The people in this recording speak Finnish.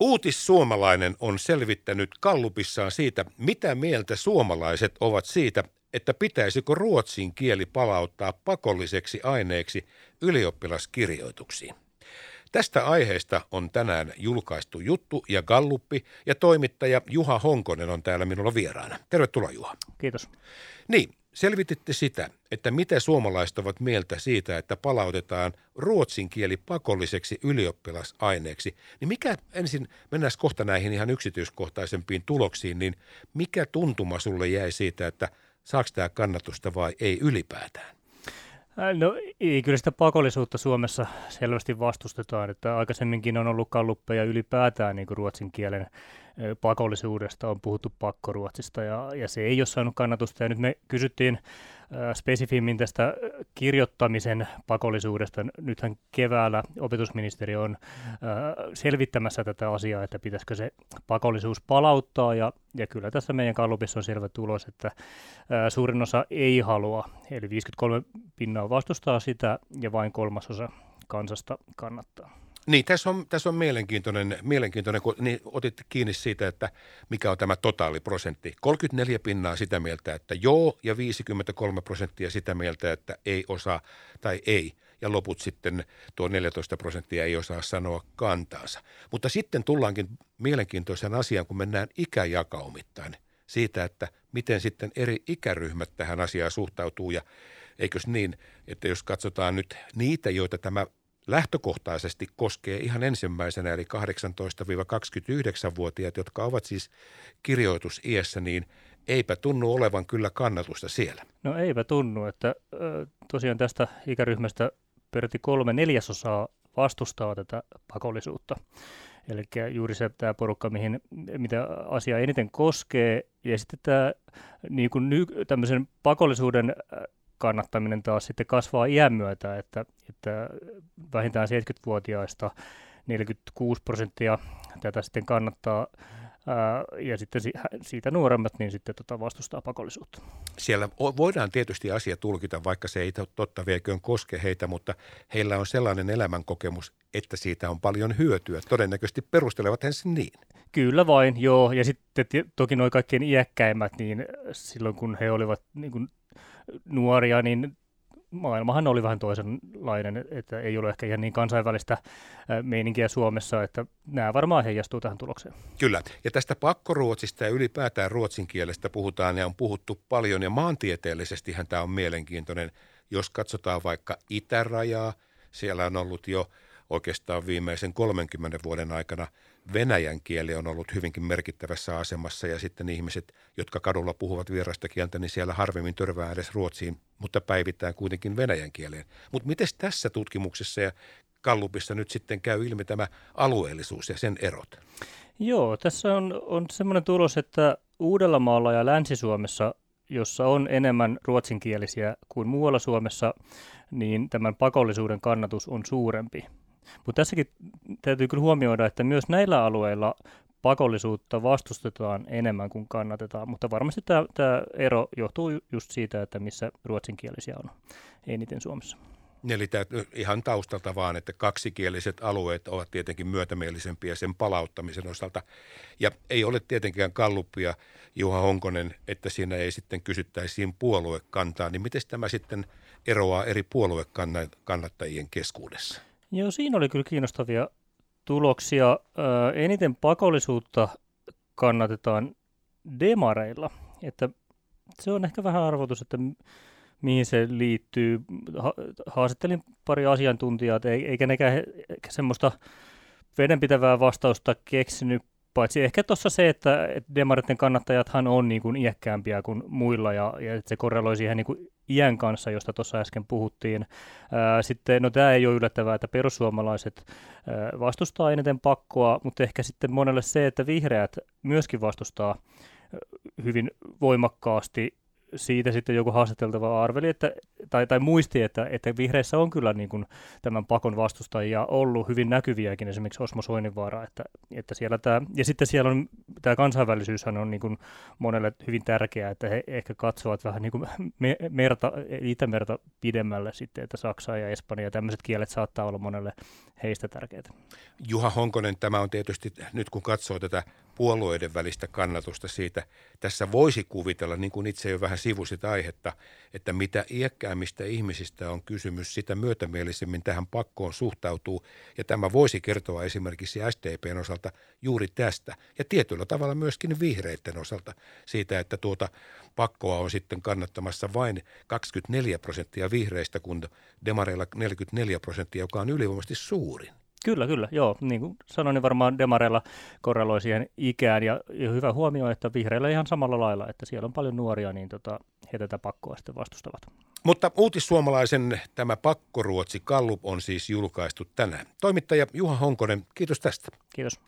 Uutissuomalainen on selvittänyt kallupissaan siitä, mitä mieltä suomalaiset ovat siitä, että pitäisikö ruotsin kieli palauttaa pakolliseksi aineeksi ylioppilaskirjoituksiin. Tästä aiheesta on tänään julkaistu juttu ja galluppi ja toimittaja Juha Honkonen on täällä minulla vieraana. Tervetuloa Juha. Kiitos. Niin, Selvititte sitä, että mitä suomalaiset ovat mieltä siitä, että palautetaan ruotsin kieli pakolliseksi ylioppilasaineeksi. Niin mikä, ensin mennään kohta näihin ihan yksityiskohtaisempiin tuloksiin, niin mikä tuntuma sulle jäi siitä, että saako tämä kannatusta vai ei ylipäätään? No ei, kyllä sitä pakollisuutta Suomessa selvästi vastustetaan, että aikaisemminkin on ollut kalluppeja ylipäätään niin kuin ruotsin kielen pakollisuudesta, on puhuttu pakkoruotsista ja, ja se ei ole saanut kannatusta. Ja nyt me kysyttiin spesifimmin tästä kirjoittamisen pakollisuudesta. Nythän keväällä opetusministeri on selvittämässä tätä asiaa, että pitäisikö se pakollisuus palauttaa ja, ja kyllä tässä meidän kallupissa on selvä tulos, että suurin osa ei halua, eli 53 pinnaa vastustaa sitä ja vain kolmasosa kansasta kannattaa. Niin, tässä on, tässä on mielenkiintoinen, mielenkiintoinen kun niin otit kiinni siitä, että mikä on tämä totaaliprosentti. 34 pinnaa sitä mieltä, että joo, ja 53 prosenttia sitä mieltä, että ei osaa tai ei. Ja loput sitten tuo 14 prosenttia ei osaa sanoa kantaansa. Mutta sitten tullaankin mielenkiintoisen asian, kun mennään ikäjakaumittain siitä, että miten sitten eri ikäryhmät tähän asiaan suhtautuu. Ja eikös niin, että jos katsotaan nyt niitä, joita tämä lähtökohtaisesti koskee ihan ensimmäisenä, eli 18-29-vuotiaat, jotka ovat siis kirjoitusiässä, niin eipä tunnu olevan kyllä kannatusta siellä. No eipä tunnu, että tosiaan tästä ikäryhmästä peräti kolme neljäsosaa vastustaa tätä pakollisuutta. Eli juuri se tämä porukka, mihin, mitä asia eniten koskee. Ja sitten tämä niin kuin ny, tämmöisen pakollisuuden kannattaminen taas sitten kasvaa iän myötä, että, että vähintään 70-vuotiaista 46 prosenttia tätä sitten kannattaa, ja sitten siitä nuoremmat niin sitten tota vastustaa pakollisuutta. Siellä voidaan tietysti asia tulkita, vaikka se ei totta vieköön koske heitä, mutta heillä on sellainen elämänkokemus, että siitä on paljon hyötyä. Todennäköisesti perustelevat he sen niin. Kyllä vain, joo. Ja sitten toki noin kaikkein iäkkäimmät, niin silloin kun he olivat niin kuin nuoria, niin maailmahan oli vähän toisenlainen, että ei ole ehkä ihan niin kansainvälistä meininkiä Suomessa, että nämä varmaan heijastuu tähän tulokseen. Kyllä, ja tästä pakkoruotsista ja ylipäätään ruotsin kielestä puhutaan ja on puhuttu paljon, ja maantieteellisesti tämä on mielenkiintoinen. Jos katsotaan vaikka itärajaa, siellä on ollut jo oikeastaan viimeisen 30 vuoden aikana – venäjän kieli on ollut hyvinkin merkittävässä asemassa ja sitten ihmiset, jotka kadulla puhuvat vierasta kieltä, niin siellä harvemmin törvää edes ruotsiin, mutta päivittää kuitenkin venäjän kieleen. Mutta miten tässä tutkimuksessa ja Kallupissa nyt sitten käy ilmi tämä alueellisuus ja sen erot? Joo, tässä on, on semmoinen tulos, että Uudellamaalla ja Länsi-Suomessa, jossa on enemmän ruotsinkielisiä kuin muualla Suomessa, niin tämän pakollisuuden kannatus on suurempi. Mutta tässäkin täytyy kyllä huomioida, että myös näillä alueilla pakollisuutta vastustetaan enemmän kuin kannatetaan, mutta varmasti tämä, tämä ero johtuu just siitä, että missä ruotsinkielisiä on eniten Suomessa. Eli tämä ihan taustalta vaan, että kaksikieliset alueet ovat tietenkin myötämielisempiä sen palauttamisen osalta. Ja ei ole tietenkään kalluppia, Juha Honkonen, että siinä ei sitten kysyttäisiin puoluekantaa. Niin miten tämä sitten eroaa eri puoluekannattajien keskuudessa? Joo, siinä oli kyllä kiinnostavia tuloksia. Eniten pakollisuutta kannatetaan demareilla, että se on ehkä vähän arvotus, että mihin se liittyy. Ha- haastattelin pari asiantuntijaa, eikä nekään semmoista vedenpitävää vastausta keksinyt Paitsi ehkä tuossa se, että, demaritten kannattajathan on niin kuin iäkkäämpiä kuin muilla ja, ja se korreloi siihen niin kuin iän kanssa, josta tuossa äsken puhuttiin. Sitten, no tämä ei ole yllättävää, että perussuomalaiset vastustaa eniten pakkoa, mutta ehkä sitten monelle se, että vihreät myöskin vastustaa hyvin voimakkaasti siitä sitten joku haastateltava arveli, että, tai, tai muisti, että, että vihreissä on kyllä niin kuin tämän pakon vastustajia ollut hyvin näkyviäkin, esimerkiksi Osmo Soininvaara, että, että siellä tämä, ja sitten siellä on tämä kansainvälisyyshän on niin kuin monelle hyvin tärkeää, että he ehkä katsovat vähän niin kuin merta, Itämerta pidemmälle sitten, että Saksa ja Espanja ja tämmöiset kielet saattaa olla monelle heistä tärkeitä. Juha Honkonen, tämä on tietysti nyt kun katsoo tätä puolueiden välistä kannatusta siitä. Tässä voisi kuvitella, niin kuin itse jo vähän sivusit aihetta, että mitä iäkkäämmistä ihmisistä on kysymys, sitä myötämielisemmin tähän pakkoon suhtautuu. Ja tämä voisi kertoa esimerkiksi SDPn osalta juuri tästä. Ja tietyllä tavalla myöskin vihreiden osalta siitä, että tuota pakkoa on sitten kannattamassa vain 24 prosenttia vihreistä, kun demareilla 44 prosenttia, joka on ylivoimaisesti suurin. Kyllä, kyllä. Joo, niin kuin sanoin, niin varmaan demareilla korreloi siihen ikään. Ja, ja hyvä huomio, että vihreillä ihan samalla lailla, että siellä on paljon nuoria, niin tota, he tätä pakkoa sitten vastustavat. Mutta uutissuomalaisen tämä pakkoruotsi Kallup on siis julkaistu tänään. Toimittaja Juha Honkonen, kiitos tästä. Kiitos.